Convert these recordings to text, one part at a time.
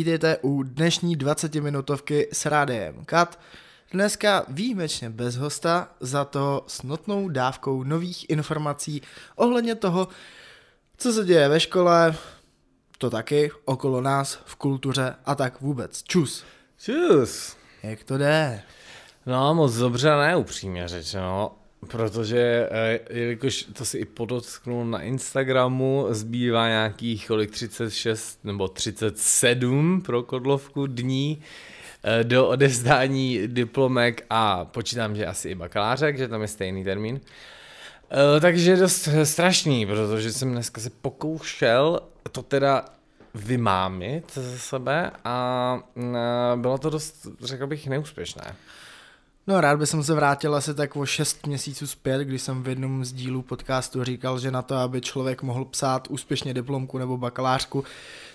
vítejte u dnešní 20-minutovky s Rádiem Kat. Dneska výjimečně bez hosta, za to s notnou dávkou nových informací ohledně toho, co se děje ve škole, to taky, okolo nás, v kultuře a tak vůbec. Čus. Čus. Jak to jde? No moc dobře ne, upřímně řečeno. Protože, eh, jelikož to si i podotknul na Instagramu, zbývá nějakých kolik 36 nebo 37 pro Kodlovku dní eh, do odezdání diplomek a počítám, že asi i bakalářek, že tam je stejný termín. Eh, takže dost strašný, protože jsem dneska se pokoušel to teda vymámit ze sebe a bylo to dost, řekl bych, neúspěšné. No rád bych se vrátil asi tak o 6 měsíců zpět, když jsem v jednom z dílů podcastu říkal, že na to, aby člověk mohl psát úspěšně diplomku nebo bakalářku,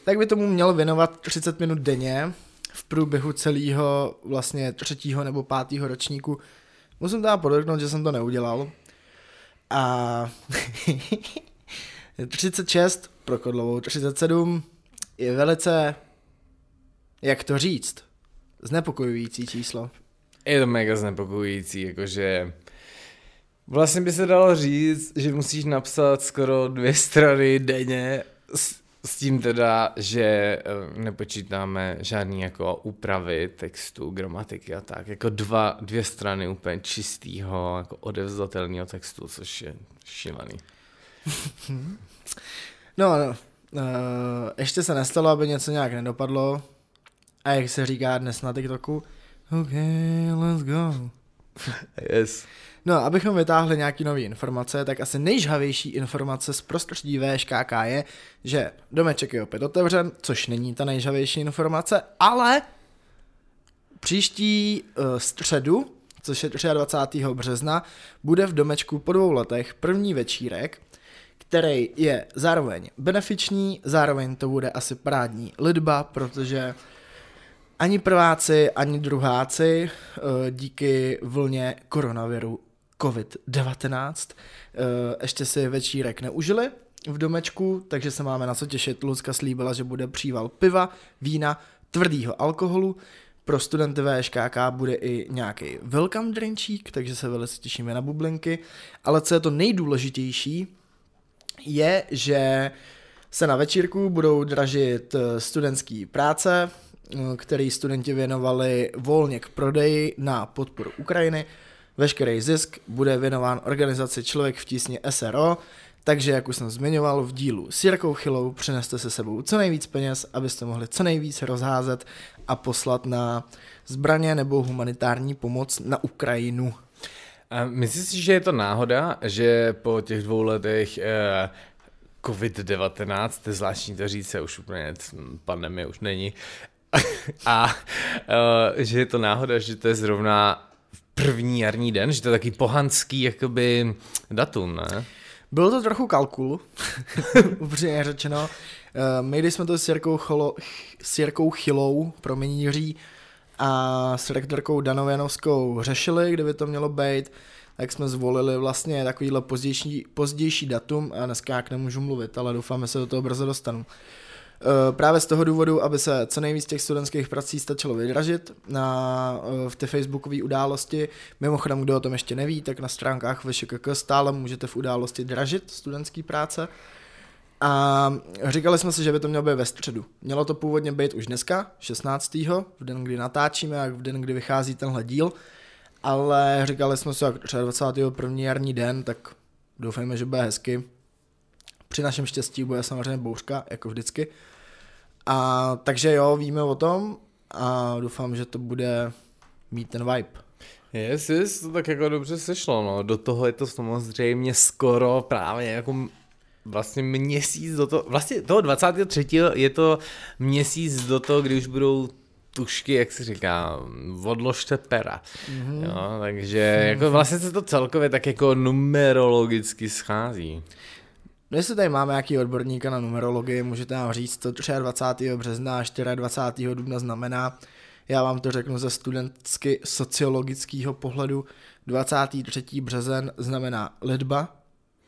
tak by tomu měl věnovat 30 minut denně v průběhu celého vlastně třetího nebo pátého ročníku. Musím teda podotknout, že jsem to neudělal. A 36 pro Kodlovou, 37 je velice, jak to říct, znepokojující číslo je to mega znepokojující, jakože vlastně by se dalo říct, že musíš napsat skoro dvě strany denně s, s tím teda, že eh, nepočítáme žádný jako úpravy textu, gramatiky a tak, jako dva, dvě strany úplně čistého, jako odevzdatelného textu, což je šílený. no, no. Uh, ještě se nestalo, aby něco nějak nedopadlo. A jak se říká dnes na TikToku, OK, let's go. yes. No, abychom vytáhli nějaké nové informace, tak asi nejžhavější informace z prostředí VŠKK je, že domeček je opět otevřen, což není ta nejžhavější informace, ale příští uh, středu, což je 23. března, bude v domečku po dvou letech první večírek, který je zároveň benefiční, zároveň to bude asi prádní lidba, protože ani prváci, ani druháci eh, díky vlně koronaviru COVID-19 eh, ještě si večírek neužili v domečku, takže se máme na co těšit. Lucka slíbila, že bude příval piva, vína, tvrdýho alkoholu. Pro studenty VŠKK bude i nějaký welcome drinčík, takže se velice těšíme na bublinky. Ale co je to nejdůležitější, je, že se na večírku budou dražit eh, studentské práce, který studenti věnovali volně k prodeji na podporu Ukrajiny. Veškerý zisk bude věnován organizaci Člověk v tísně SRO, takže, jak už jsem zmiňoval v dílu s Jirkou Chylou, přineste se sebou co nejvíc peněz, abyste mohli co nejvíc rozházet a poslat na zbraně nebo humanitární pomoc na Ukrajinu. A myslíš si, že je to náhoda, že po těch dvou letech eh, COVID-19, to je zvláštní to říct, už úplně pandemie už není, a uh, že je to náhoda, že to je zrovna první jarní den, že to je taky pohanský jakoby datum, ne? Bylo to trochu kalkul, upřímně řečeno. Eh, my, když jsme to s Jirkou, Cholo, s Jirkou Chilou, promiň Jiří, a s rektorkou Danověnovskou řešili, kde by to mělo být, tak jsme zvolili vlastně takovýhle pozdější, pozdější datum a dneska jak nemůžu mluvit, ale doufáme se do toho brzo dostanu. Eh, právě z toho důvodu, aby se co nejvíc těch studentských prací stačilo vydražit na, eh, v té facebookové události. Mimochodem, kdo o tom ještě neví, tak na stránkách VŠKK stále můžete v události dražit studentské práce. A říkali jsme si, že by to mělo být ve středu. Mělo to původně být už dneska, 16. v den, kdy natáčíme a v den, kdy vychází tenhle díl, ale říkali jsme si, že 21. jarní den, tak doufejme, že bude hezky. Při našem štěstí bude samozřejmě bouřka, jako vždycky. A takže jo, víme o tom a doufám, že to bude mít ten vibe. Yes, yes, to tak jako dobře sešlo, no. Do toho je to samozřejmě skoro právě jako vlastně měsíc do toho, vlastně toho 23. je to měsíc do toho, kdy už budou tušky, jak se říká, odložte pera. Mm-hmm. Jo, takže jako vlastně se to celkově tak jako numerologicky schází. No jestli tady máme nějaký odborníka na numerologii, můžete nám říct, co 23. března a 24. dubna znamená. Já vám to řeknu ze studentsky sociologického pohledu. 23. březen znamená lidba,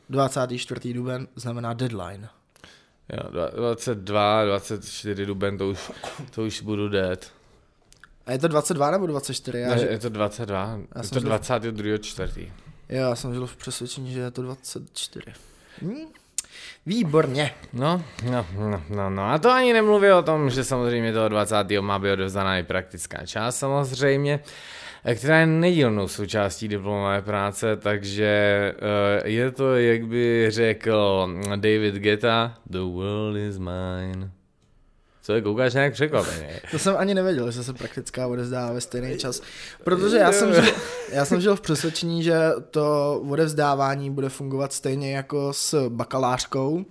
24. duben znamená deadline. Jo, dva- 22, 24 duben, to už, to už budu dead. A je to 22 nebo 24? Já, Ne, že... je to 22, Já je to žil- 22. čtvrtý. Jo, já jsem žil v přesvědčení, že je to 24. Hm? Výborně. No, no, no, no, no, a to ani nemluví o tom, že samozřejmě toho 20. má být odevzdaná i praktická část samozřejmě, eh, která je nedílnou součástí diplomové práce, takže uh, je to, jak by řekl David Geta, the world is mine. Co je, koukáš nějak překvapeně? To jsem ani nevěděl, že se praktická odevzdává ve stejný čas. Protože já jsem, žil, já jsem žil v přesvědčení, že to odevzdávání bude fungovat stejně jako s bakalářkou,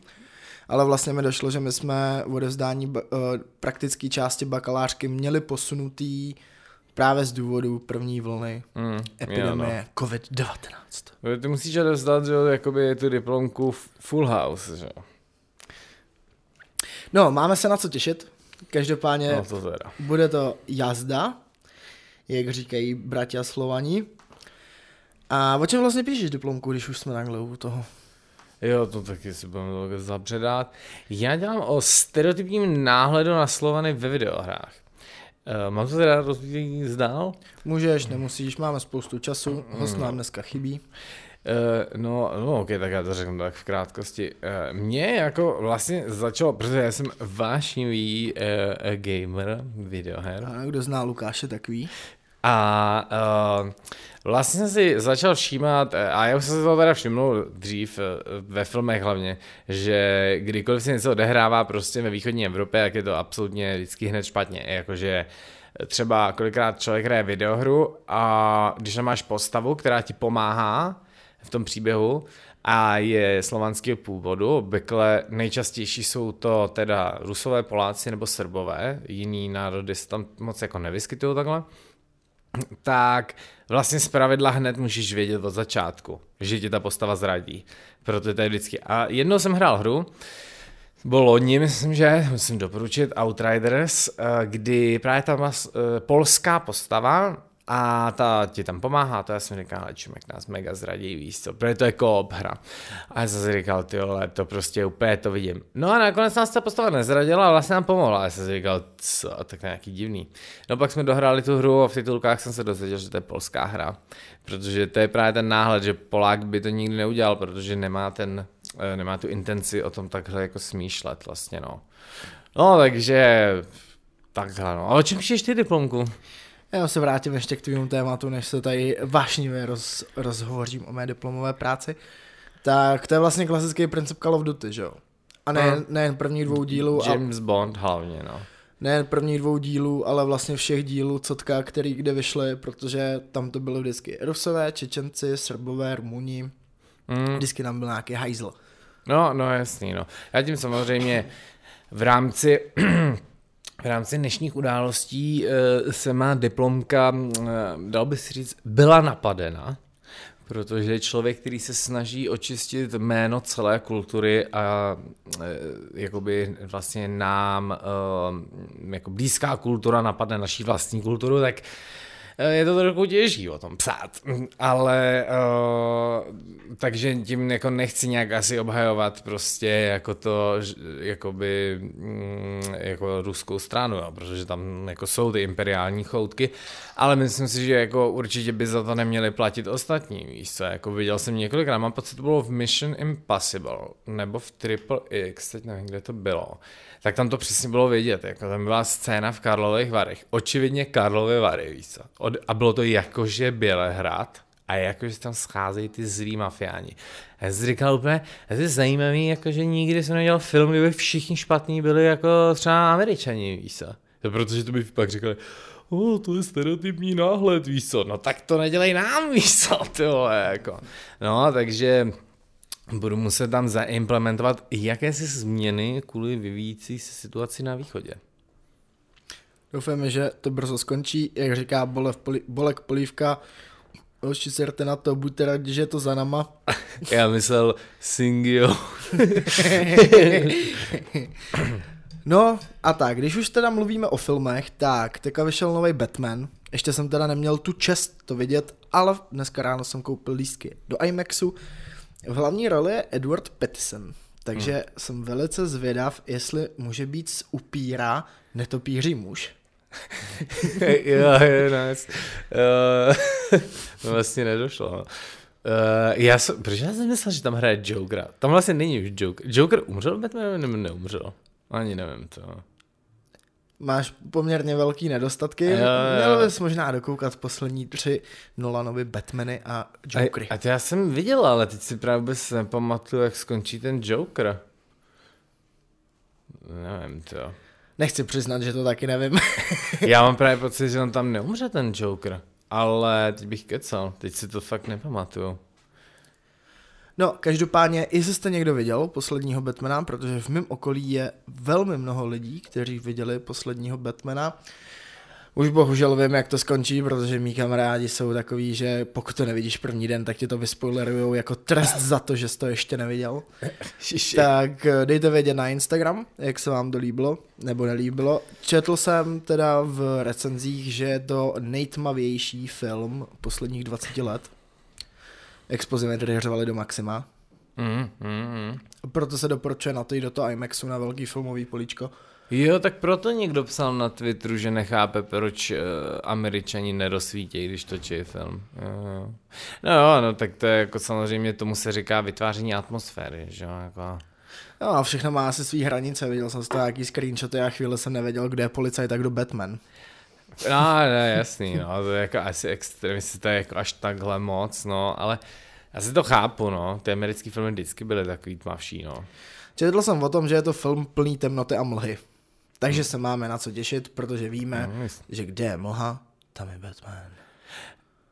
ale vlastně mi došlo, že my jsme odevzdání eh, praktické části bakalářky měli posunutý právě z důvodu první vlny Mm, epidemie jo, COVID-19. no. Ty musíš odevzdat, že jakoby tu diplomku full house, že jo. No, máme se na co těšit. Každopádně No to. Bude to jazda, jak říkají bratia Slovaní. A o čem vlastně píšeš diplomku, když už jsme takhle u toho? Jo, to taky si budeme to zapředat. Já dělám o stereotypním náhledu na Slovany ve videohrách. Uh, mám to teda rozvíjet zdál? Můžeš, nemusíš, máme spoustu času, host nám dneska chybí. Uh, no, no, ok, tak já to řeknu tak v krátkosti. Uh, mě jako vlastně začalo, protože já jsem vášnivý uh, gamer videoher. A kdo zná Lukáše, tak ví. A uh, vlastně jsem si začal všímat, a já už jsem se to teda všimnul dřív, ve filmech hlavně, že kdykoliv se něco odehrává prostě ve východní Evropě, tak je to absolutně vždycky hned špatně. Jakože třeba kolikrát člověk hraje videohru a když tam máš postavu, která ti pomáhá v tom příběhu a je slovanského původu, obvykle nejčastější jsou to teda Rusové, Poláci nebo Srbové, jiný národy se tam moc jako nevyskytují takhle, tak vlastně z pravidla hned můžeš vědět od začátku, že ti ta postava zradí. Proto to je vždycky. A jednou jsem hrál hru, bylo loni, myslím, že, musím doporučit, Outriders, eh, kdy právě byla eh, polská postava a ta ti tam pomáhá, to já jsem říkal, ale čumek nás mega zradí, víš co, protože to je koop hra. A já jsem si říkal, ty vole, to prostě úplně to vidím. No a nakonec nás ta postava nezradila a vlastně nám pomohla. A já jsem si říkal, co, tak to je nějaký divný. No pak jsme dohráli tu hru a v titulkách jsem se dozvěděl, že to je polská hra. Protože to je právě ten náhled, že Polák by to nikdy neudělal, protože nemá ten, eh, nemá tu intenci o tom takhle jako smýšlet vlastně, no. No, takže takhle, no. A o čem píšeš ty diplomku? Já se vrátím ještě k tvému tématu, než se tady vášnivě roz, rozhovořím o mé diplomové práci. Tak to je vlastně klasický princip Call of Duty, že jo? A ne, Aha. nejen první dvou dílů, a, James Bond hlavně, no. nejen první dvou dílů, ale vlastně všech dílů Cotka, který kde vyšly, protože tam to bylo vždycky Rusové, Čečenci, Srbové, Rumuni, Mm. vždycky tam byl nějaký hajzl. No, no jasný, no. Já tím samozřejmě v rámci v rámci dnešních událostí eh, se má diplomka, eh, dal by si říct, byla napadena, protože člověk, který se snaží očistit jméno celé kultury a eh, jakoby vlastně nám jako blízká kultura napadne naší vlastní kulturu, tak je to trochu těžší o tom psát, ale uh, takže tím jako nechci nějak asi obhajovat prostě jako to, jakoby mm, jako ruskou stranu, jo, protože tam jako jsou ty imperiální choutky, ale myslím si, že jako určitě by za to neměli platit ostatní, víš co, jako viděl jsem několikrát, mám pocit, to bylo v Mission Impossible, nebo v Triple X, teď nevím, kde to bylo, tak tam to přesně bylo vidět, jako tam byla scéna v Karlových Varech, očividně Karlovy Vary, víš co, Od, a bylo to jakože Bělehrad, a jakože tam scházejí ty zlí mafiáni. A já jsem říkal úplně, to je zajímavý, jakože nikdy jsem nedělal film, kde by všichni špatní byli jako třeba američani, víš co. To protože to by pak říkali, o, to je stereotypní náhled, víš co, no tak to nedělej nám, víš co, ty vole, jako. No, takže budu muset tam zaimplementovat jakési změny kvůli vyvíjící se situaci na východě. Doufáme, že to brzo skončí, jak říká Bolev, poli, Bolek Polívka, Hoši, serte na to, buďte rádi, že je to za nama. Já myslel Singio. No a tak, když už teda mluvíme o filmech, tak teďka vyšel nový Batman. Ještě jsem teda neměl tu čest to vidět, ale dneska ráno jsem koupil lístky do IMAXu. V hlavní roli je Edward Pattison. Takže hmm. jsem velice zvědav, jestli může být z upíra netopíří muž. jo, jo, nice. Uh, vlastně nedošlo. Uh, já jsem, proč já jsem myslel, že tam hraje Jokera? Tam vlastně není už Joker. Joker umřel Batman nebo neumřel? Ani nevím to máš poměrně velký nedostatky. Jo, jo. Měl bys možná dokoukat poslední tři Nolanovi Batmany a Jokery. A, a to já jsem viděl, ale teď si právě vůbec nepamatuju, jak skončí ten Joker. Nevím to. Nechci přiznat, že to taky nevím. já mám právě pocit, že on tam neumře ten Joker. Ale teď bych kecal, teď si to fakt nepamatuju. No, každopádně, jestli jste někdo viděl posledního Batmana, protože v mém okolí je velmi mnoho lidí, kteří viděli posledního Batmana, už bohužel vím, jak to skončí, protože mý kamarádi jsou takový, že pokud to nevidíš první den, tak ti to vyspoilerujou jako trest za to, že jsi to ještě neviděl. tak eh, dejte vědět na Instagram, jak se vám to líbilo, nebo nelíbilo. Četl jsem teda v recenzích, že je to nejtmavější film posledních 20 let expozimetry hřevali do maxima. Mm, mm, mm. Proto se doporučuje na to jít do toho IMAXu na velký filmový políčko. Jo, tak proto někdo psal na Twitteru, že nechápe, proč uh, američani nerozsvítějí, když točí film. Uh, no jo, no tak to je jako samozřejmě, tomu se říká vytváření atmosféry, že jo, jako... No a všechno má asi svý hranice, viděl jsem z toho nějaký screenshoty a chvíli jsem nevěděl, kde je policajt tak kdo Batman. No, ne, jasný, no, to je jako asi je jako až takhle moc, no, ale já si to chápu, no, ty americké filmy vždycky byly takový tmavší, no. Četl jsem o tom, že je to film plný temnoty a mlhy. Takže hmm. se máme na co těšit, protože víme, no, že kde je mlha, tam je Batman.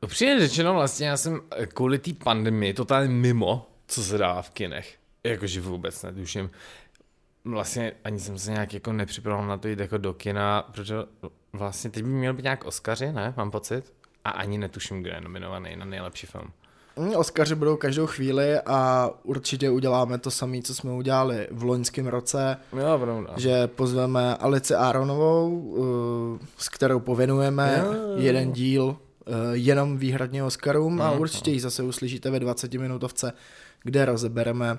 Upřímně řečeno, vlastně já jsem kvůli té pandemii totálně mimo, co se dá v kinech. Jakože vůbec netuším. Vlastně ani jsem se nějak jako nepřipravil na to jít jako do kina, protože vlastně teď by měl být nějak Oscaři, ne? Mám pocit. A ani netuším, kdo je nominovaný na nejlepší film. Mm, Oscaři budou každou chvíli a určitě uděláme to samé, co jsme udělali v loňském roce. Jo, pravda. Že pozveme Alici Aronovou, eh, s kterou pověnujeme jo, jo. jeden díl eh, jenom výhradně Oscarům a určitě ji zase uslyšíte ve 20 minutovce, kde rozebereme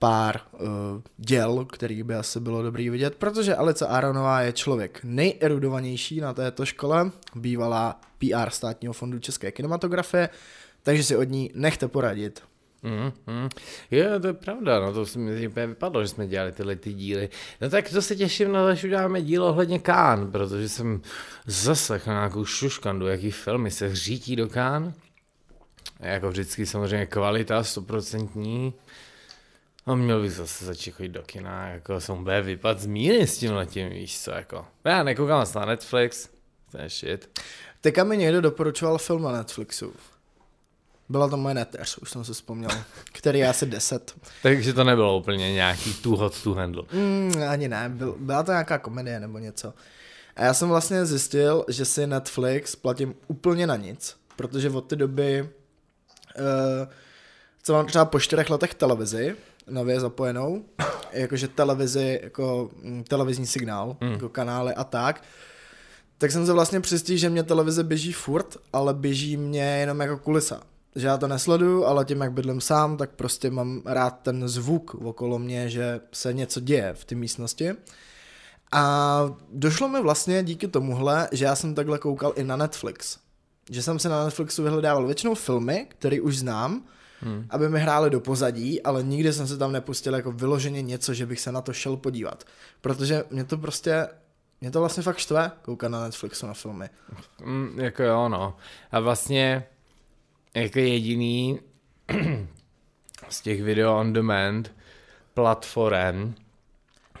pár uh, děl, který by asi bylo dobrý vidět, protože Alice Aronová je člověk nejerudovanější na této škole, bývalá PR státního fondu české kinematografie, takže si od ní nechte poradit. Mm, mm. Jo, to je pravda, no to mi úplně vypadlo, že jsme dělali tyhle ty díly. No tak to se těším na to, že uděláme dílo ohledně Kán, protože jsem zaslechl nějakou šuškandu, jaký filmy se hřítí do Kán. Jako vždycky samozřejmě kvalita stoprocentní. No měl bych zase začít chodit do kina, jako jsem bude vypad z míry s tím letím, víš co, jako. Já nekoukám na Netflix, to je shit. Teďka mi někdo doporučoval film na Netflixu. Byla to moje neteř, už jsem si vzpomněl, který je asi 10. Takže to nebylo úplně nějaký too hot to handle. Mm, ani ne, byl, byla to nějaká komedie nebo něco. A já jsem vlastně zjistil, že si Netflix platím úplně na nic, protože od té doby, uh, co mám třeba po čtyřech letech televizi, nově zapojenou, jakože televizi, jako mm, televizní signál, mm. jako kanály a tak, tak jsem se vlastně přistil, že mě televize běží furt, ale běží mě jenom jako kulisa že já to nesleduju, ale tím, jak bydlím sám, tak prostě mám rád ten zvuk okolo mě, že se něco děje v té místnosti. A došlo mi vlastně díky tomuhle, že já jsem takhle koukal i na Netflix. Že jsem se na Netflixu vyhledával většinou filmy, které už znám, hmm. aby mi hrály do pozadí, ale nikdy jsem se tam nepustil jako vyloženě něco, že bych se na to šel podívat. Protože mě to prostě mě to vlastně fakt štve koukat na Netflixu na filmy. Mm, jako jo, no. A vlastně jako jediný z těch video on demand platform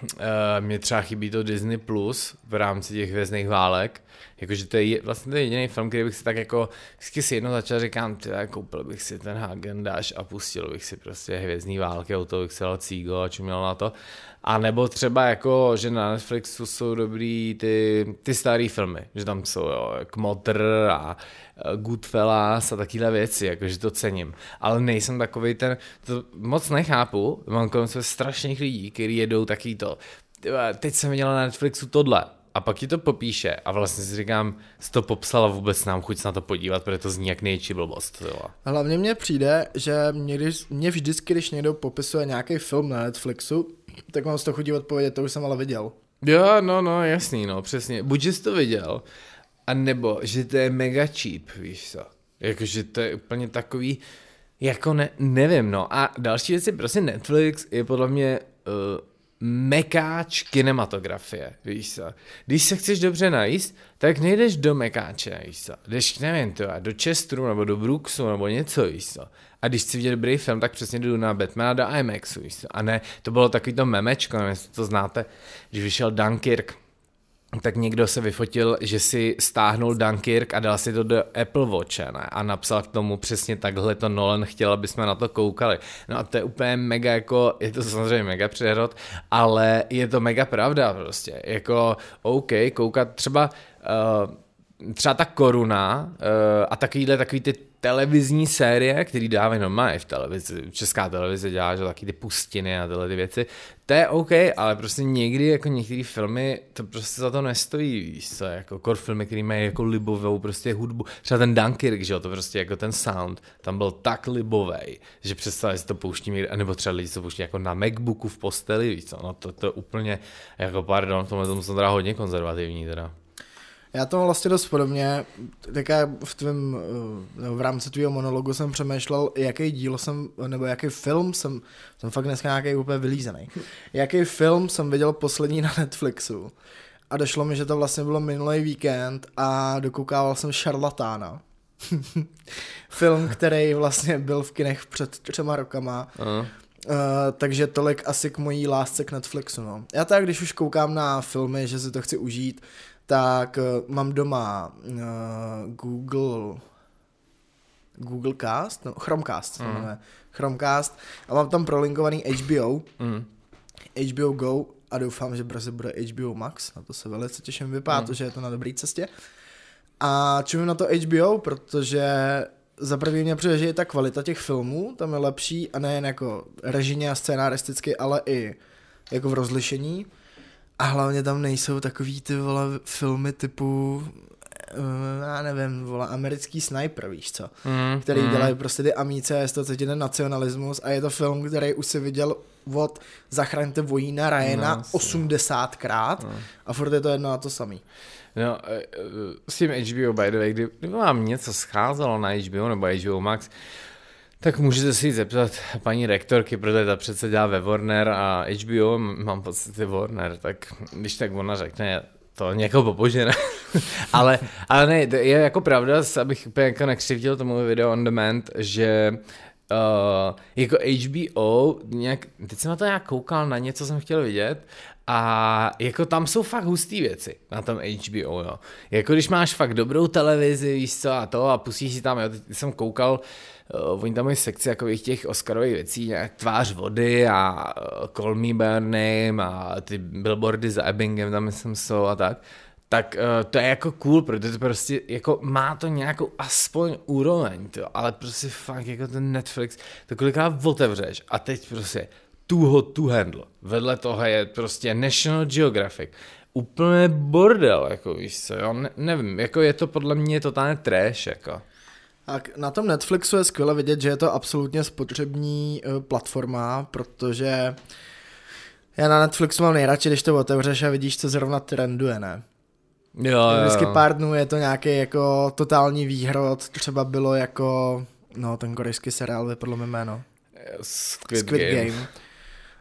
uh, mě třeba chybí to Disney Plus v rámci těch hvězdných válek. Jakože to je vlastně to je jediný film, který bych si tak jako vždycky si jedno začal říkám, ty koupil bych si ten Hagen a pustil bych si prostě hvězdní války, u toho bych si dal cígo a čuměl na to. A nebo třeba jako, že na Netflixu jsou dobrý ty, ty staré filmy, že tam jsou jo, Kmotr a e, Goodfellas a takovéhle věci, jakože to cením. Ale nejsem takový ten, to moc nechápu, mám kolem sebe strašných lidí, kteří jedou taky to. Teď jsem viděl na Netflixu tohle. a pak ti to popíše a vlastně si říkám, jsi to popsala vůbec nám chuť na to podívat, protože to zní jak nejčí blbost. Jo. Hlavně mně přijde, že mě, mě vždycky, když někdo popisuje nějaký film na Netflixu, tak mám z toho chutí odpovědět, to už jsem ale viděl. Jo, no, no, jasný, no, přesně. Buď jsi to viděl, a nebo, že to je mega cheap, víš co. Jakože to je úplně takový, jako ne, nevím, no. A další věc je prostě Netflix je podle mě uh, mekáč kinematografie, víš co. Když se chceš dobře najíst, tak nejdeš do mekáče, víš co. Jdeš, nevím, to, do Chesteru nebo do Brooksu nebo něco, víš co. A když chci vidět dobrý film, tak přesně jdu na Batmana do IMAXu, víš co. A ne, to bylo takový to memečko, nevím, jestli to znáte, když vyšel Dunkirk, tak někdo se vyfotil, že si stáhnul Dunkirk a dal si to do Apple Watche ne? a napsal k tomu přesně takhle to Nolan chtěl, aby jsme na to koukali. No a to je úplně mega jako, je to samozřejmě mega přehrod, ale je to mega pravda prostě. Jako OK, koukat třeba uh, třeba ta koruna uh, a takovýhle takový ty televizní série, který dávají normálně v televizi, česká televize dělá, že taky ty pustiny a tyhle ty věci, to je OK, ale prostě někdy jako některé filmy to prostě za to nestojí, víš co, jako kor filmy, který mají jako libovou prostě hudbu, třeba ten Dunkirk, že jo, to prostě jako ten sound, tam byl tak libový, že představili si to pouští, nebo třeba lidi to pouští jako na Macbooku v posteli, víš co, no to, to je úplně, jako pardon, v tomhle tomu jsem teda hodně konzervativní teda. Já to vlastně dost podobně, teďka v tvém, eh, v rámci tvého monologu jsem přemýšlel, jaký díl jsem, nebo jaký film jsem, jsem fakt dneska nějaký úplně vylízený, jaký film jsem viděl poslední na Netflixu. A došlo mi, že to vlastně bylo minulý víkend a dokoukával jsem Šarlatána. film, který vlastně byl v kinech před třema rokama. Uh-huh. Uh, takže tolik asi k mojí lásce k Netflixu. No. Já tak, když už koukám na filmy, že si to chci užít, tak uh, mám doma uh, Google Google Cast, no, Chromecast, mm. Jmenuje, Chromecast a mám tam prolinkovaný HBO, mm. HBO Go a doufám, že brzy bude HBO Max, na to se velice těším, vypadá mm. to, že je to na dobré cestě. A čemu na to HBO, protože za první mě přijde, že je ta kvalita těch filmů tam je lepší a nejen jako režině a scénaristicky, ale i jako v rozlišení. A hlavně tam nejsou takový ty vole filmy typu uh, já nevím, vole, americký sniper, víš co, mm, který mm. dělají prostě ty amíce, je to ten nacionalismus a je to film, který už si viděl od Zachraňte vojína Ryana no, 80krát no. a furt je to jedno a to samý. No, e, e, s tím HBO, by the way, kdy, kdyby vám něco scházelo na HBO nebo HBO Max, tak můžete si zeptat paní rektorky, protože ta přece dělá ve Warner a HBO, mám pocit, je Warner, tak když tak ona řekne, to někoho popože, ne? ale, ale ne, je jako pravda, abych úplně jako nekřivdil tomu video on demand, že uh, jako HBO, nějak, teď jsem na to nějak koukal, na něco jsem chtěl vidět a jako tam jsou fakt hustý věci na tom HBO, jo. Jako když máš fakt dobrou televizi, víš co a to a pustíš si tam, jo, teď jsem koukal, uh, oni tam mají sekci takových těch Oscarových věcí, nějak tvář vody a uh, Call Me By Name a ty billboardy za Ebbingem tam myslím jsou a tak, tak uh, to je jako cool, protože to prostě jako má to nějakou aspoň úroveň, to, ale prostě fakt jako ten Netflix, to kolikrát otevřeš a teď prostě too hot to handle. Vedle toho je prostě National Geographic. Úplně bordel, jako víš co, jo, ne, nevím, jako je to podle mě totálně trash, jako. A na tom Netflixu je skvěle vidět, že je to absolutně spotřební uh, platforma, protože já na Netflixu mám nejradši, když to otevřeš a vidíš, co zrovna trenduje, ne? Jo, jo. Vždycky pár dnů je to nějaký jako totální výhrod, třeba bylo jako, no ten korejský seriál vypadlo mi jméno. Squid, Squid Game. Game.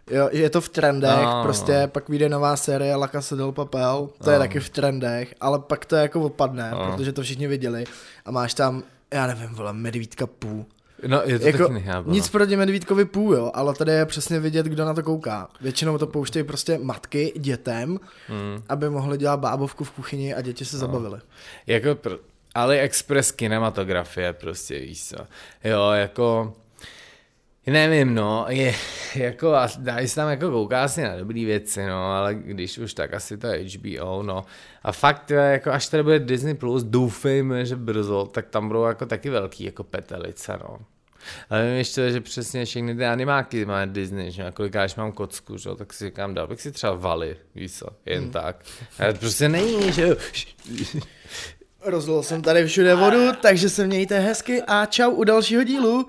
Jo, je to v trendech, no, prostě no. pak vyjde nová série La Casa del Papel, to no. je taky v trendech, ale pak to jako opadne, no. protože to všichni viděli a máš tam já nevím, vole, medvídka pů. No, je to jako, taky nechápu, Nic proti medvídkovi pů, jo, ale tady je přesně vidět, kdo na to kouká. Většinou to pouštějí prostě matky dětem, hmm. aby mohli dělat bábovku v kuchyni a děti se no. zabavily. Jako pr- AliExpress kinematografie prostě, víš co. Jo, jako Nevím, no, je, jako, dá se tam jako kouká asi na dobrý věci, no, ale když už tak asi to je HBO, no. A fakt, jako až tady bude Disney+, Plus, doufejme, že brzo, tak tam budou jako taky velký jako petelice, no. Ale vím ještě, že přesně všechny ty animáky má Disney, že kolikáž mám kocku, že? tak si říkám, dal bych si třeba valy, víš co, jen hmm. tak. To prostě není, že jo. Rozlil jsem tady všude vodu, takže se mějte hezky a čau u dalšího dílu.